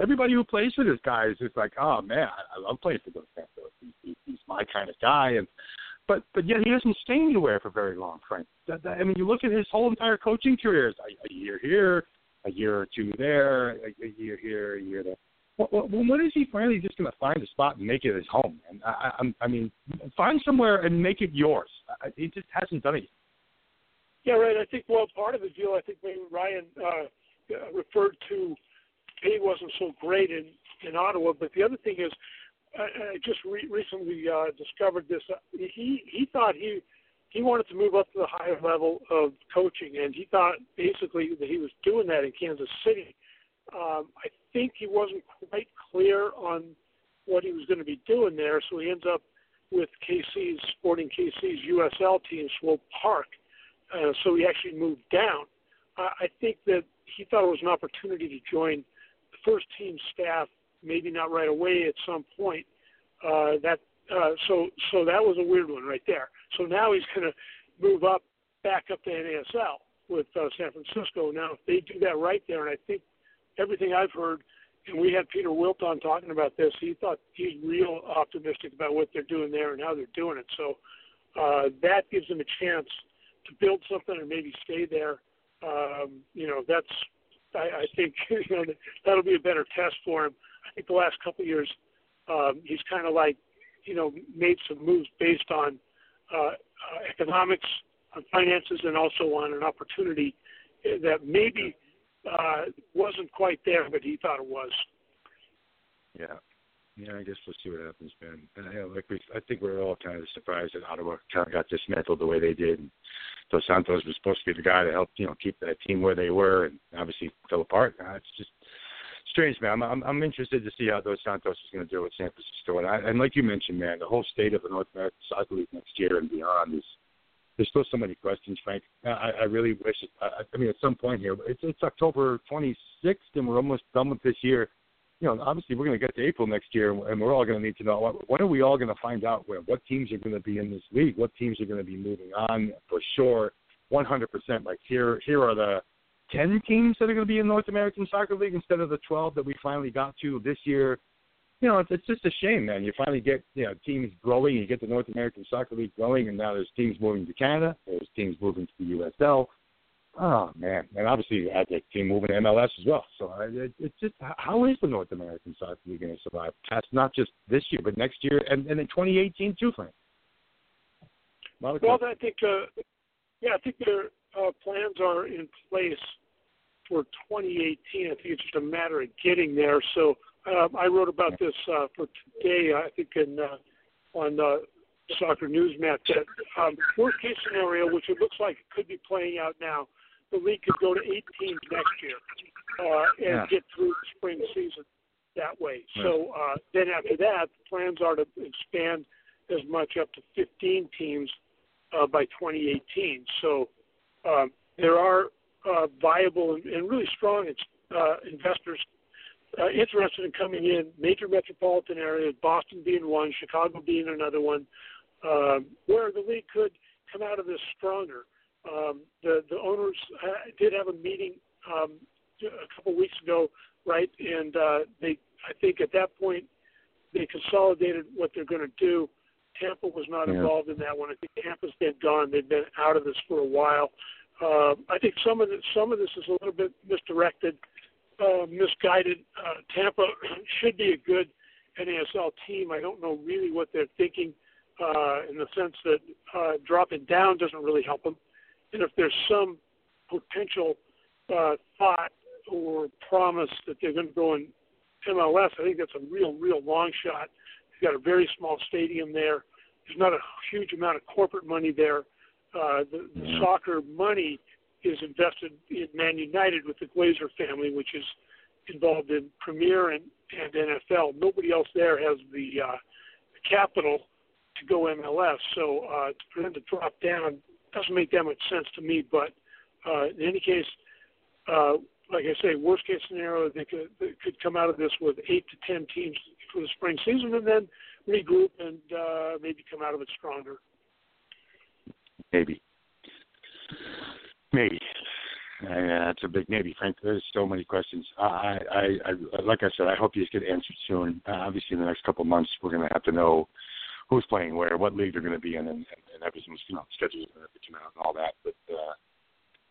Everybody who plays for this guy is just like, oh man, I, love playing for Dos Santos. He's, he's my kind of guy, and but but yet he doesn't stay anywhere for very long, Frank. That, that, I mean, you look at his whole entire coaching career: a, a year here, a year or two there, a, a year here, a year there. Well, well, when is he finally just going to find a spot and make it his home? And I, I, I mean, find somewhere and make it yours. I, he just hasn't done it. Yeah, right. I think well, part of the deal, I think maybe Ryan uh, referred to he wasn't so great in in Ottawa, but the other thing is, I, I just re- recently uh, discovered this. Uh, he he thought he he wanted to move up to the higher level of coaching, and he thought basically that he was doing that in Kansas City. Um, I think he wasn't quite clear on what he was going to be doing there, so he ends up with KC's Sporting KC's USL team, Swope Park. Uh, so he actually moved down. Uh, I think that he thought it was an opportunity to join first team staff, maybe not right away at some point. Uh, that uh, so so that was a weird one right there. So now he's going to move up back up to NASL with uh, San Francisco. Now if they do that right there, and I think everything I've heard, and we had Peter Wilt on talking about this. He thought he's real optimistic about what they're doing there and how they're doing it. So uh, that gives them a chance to build something and maybe stay there. Um, you know, that's I, I think you know that'll be a better test for him. I think the last couple of years um, he's kind of like you know made some moves based on uh, uh, economics, on finances, and also on an opportunity that maybe uh, wasn't quite there, but he thought it was. Yeah. Yeah, I guess we'll see what happens, man. And, you know, like we, I think we're all kind of surprised that Ottawa kind of got dismantled the way they did. And Dos Santos was supposed to be the guy to help, you know, keep that team where they were, and obviously fell apart. Uh, it's just strange, man. I'm, I'm I'm interested to see how Dos Santos is going to do with San Francisco. And, I, and like you mentioned, man, the whole state of the North American Soccer League next year and beyond is there's still so many questions, Frank. I, I really wish. I, I mean, at some point here, but it's it's October 26th, and we're almost done with this year. You know, obviously we're going to get to April next year, and we're all going to need to know what, when are we all going to find out where what teams are going to be in this league, what teams are going to be moving on for sure, 100%. Like here, here are the 10 teams that are going to be in North American Soccer League instead of the 12 that we finally got to this year you know, it's, it's just a shame, man. You finally get you know teams growing, you get the North American Soccer League growing, and now there's teams moving to Canada, there's teams moving to the USL. Oh man, and obviously you had that team moving to MLS as well. So it, it's just how is the North American Soccer League going to survive past not just this year, but next year and, and in 2018 too, Frank? Well, I think uh, yeah, I think their uh, plans are in place for 2018. I think it's just a matter of getting there. So um, I wrote about this uh, for today, I think, in uh, on uh, Soccer Newsmat. That um, worst case scenario, which it looks like it could be playing out now, the league could go to eight teams next year uh, and yeah. get through the spring season that way. Yeah. So uh, then after that, the plans are to expand as much up to 15 teams uh, by 2018. So um, there are uh, viable and, and really strong uh, investors uh, interested in coming in. Major metropolitan areas, Boston being one, Chicago being another one, um, where the league could come out of this stronger. Um, the the owners uh, did have a meeting um, a couple weeks ago, right? And uh, they, I think, at that point, they consolidated what they're going to do. Tampa was not yeah. involved in that one. I think Tampa's been gone. They've been out of this for a while. Uh, I think some of the, some of this is a little bit misdirected uh, misguided. Uh, Tampa should be a good NASL team. I don't know really what they're thinking uh, in the sense that uh, dropping down doesn't really help them. And if there's some potential uh, thought or promise that they're going to go in MLS, I think that's a real, real long shot. They've got a very small stadium there. There's not a huge amount of corporate money there. Uh, the, the soccer money is invested in Man United with the Glazer family, which is involved in Premier and, and NFL. Nobody else there has the, uh, the capital to go MLS. So uh, for them to drop down doesn't make that much sense to me. But uh, in any case, uh, like I say, worst case scenario, they could they could come out of this with eight to ten teams for the spring season, and then regroup and uh, maybe come out of it stronger. Maybe. Maybe. Yeah, that's a big maybe, Frank. There's so many questions. I, I, I, like I said, I hope these get answered soon. Uh, obviously, in the next couple of months, we're going to have to know who's playing where, what league they're going to be in, and, and, and everything's you know schedules going to come out and all that. But uh,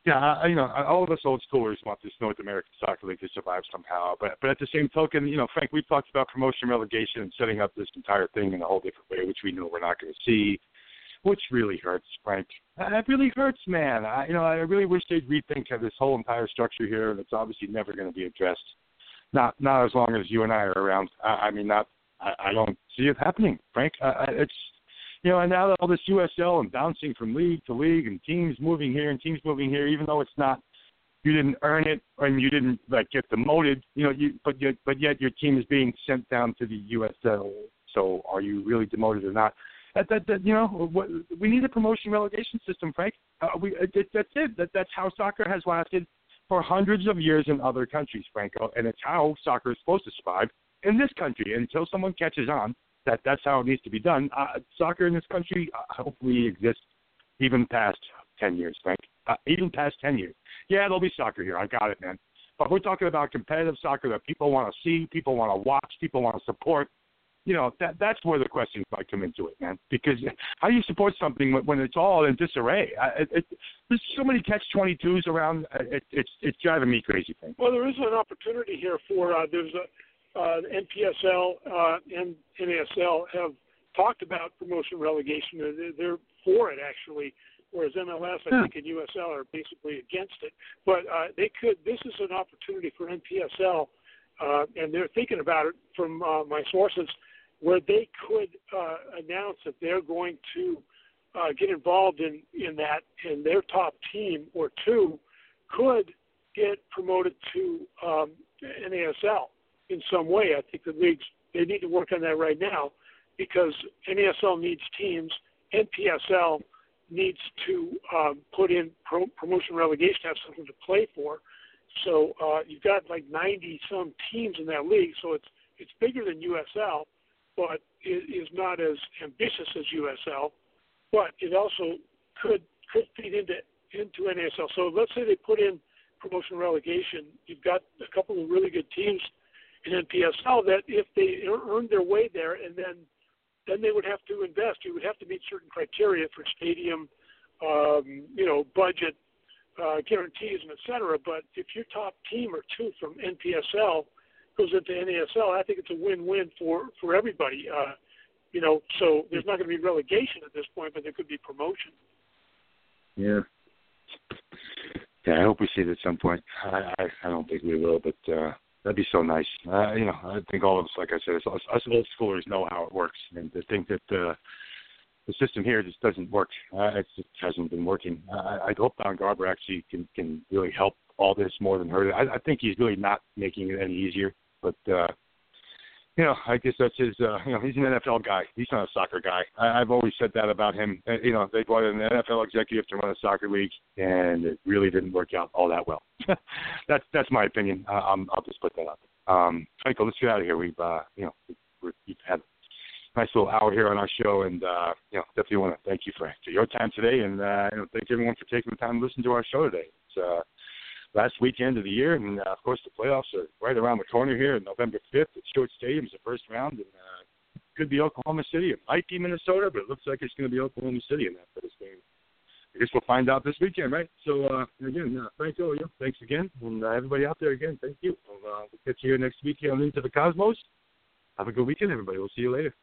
yeah, I, you know, all of us old schoolers want this North American Soccer League to survive somehow. But but at the same token, you know, Frank, we've talked about promotion, relegation, and setting up this entire thing in a whole different way, which we know we're not going to see, which really hurts, Frank. It really hurts, man. I, you know, I really wish they'd rethink this whole entire structure here, and it's obviously never going to be addressed. Not not as long as you and I are around. I, I mean, not. I, I don't see it happening, Frank. I, it's you know, and now that all this USL and bouncing from league to league and teams moving here and teams moving here, even though it's not, you didn't earn it and you didn't like get demoted, you know, you but yet but yet your team is being sent down to the USL. So are you really demoted or not? That that, that you know, what, we need a promotion relegation system, Frank. Uh, we it, that's it. That that's how soccer has lasted for hundreds of years in other countries, Franco, and it's how soccer is supposed to survive in this country until someone catches on that that's how it needs to be done. Uh, soccer in this country uh, hopefully exists even past ten years, Frank. Uh, even past ten years. Yeah, there'll be soccer here. I got it, man. But we're talking about competitive soccer that people want to see, people want to watch, people want to support. You know, that that's where the questions might come into it, man. Because how do you support something when, when it's all in disarray? I, it, it, there's so many catch twenty twos around. It, it's it's driving me crazy, thing. Well, there is an opportunity here for uh, there's a uh, NPSL uh, and NASL have talked about promotion relegation. They're for it actually, whereas MLS, I think, and USL are basically against it. But uh, they could. This is an opportunity for NPSL, uh, and they're thinking about it from uh, my sources, where they could uh, announce that they're going to uh, get involved in in that, and their top team or two could get promoted to um, NASL in some way. I think the leagues they need to work on that right now because NASL needs teams, NPSL needs to um, put in pro- promotion relegation have something to play for. So uh, you've got like 90 some teams in that league, so it's it's bigger than USL, but it is not as ambitious as USL. But it also could could feed into into NASL. So let's say they put in promotion relegation. You've got a couple of really good teams in NPSL that if they earned their way there and then then they would have to invest. You would have to meet certain criteria for stadium, um, you know, budget uh, guarantees and et cetera. But if your top team or two from NPSL goes into NASL, I think it's a win-win for for everybody. Uh, you know, so there's not going to be relegation at this point, but there could be promotion. Yeah. Yeah, I hope we see it at some point. I I, I don't think we will, but uh, That'd be so nice. Uh, you know, I think all of us, like I said, us, us old schoolers know how it works, and to think that uh, the system here just doesn't work. Uh, it just hasn't been working. Uh, I hope Don Garber actually can can really help all this more than hurt it. I, I think he's really not making it any easier, but uh, you know, I guess that's his. Uh, you know, he's an NFL guy. He's not a soccer guy. I, I've always said that about him. Uh, you know, they brought an NFL executive to run a soccer league, and it really didn't work out all that well. that's that's my opinion. Uh, um, I'll just put that up. Um, Michael, let's get out of here. We've uh, you know we've, we've had a nice little hour here on our show, and uh, you know definitely want to thank you for, for your time today, and uh, you know thank everyone for taking the time to listen to our show today. It's uh, last weekend of the year, and uh, of course the playoffs are right around the corner here. November fifth at Shuart Stadium is the first round, and uh, could be Oklahoma City. It might be Minnesota, but it looks like it's going to be Oklahoma City in that first game. I guess we'll find out this weekend, right? So uh, again, uh, Franco, yeah, thanks again, and uh, everybody out there again, thank you. We'll, uh, we'll catch you here next week here on Into the Cosmos. Have a good weekend, everybody. We'll see you later.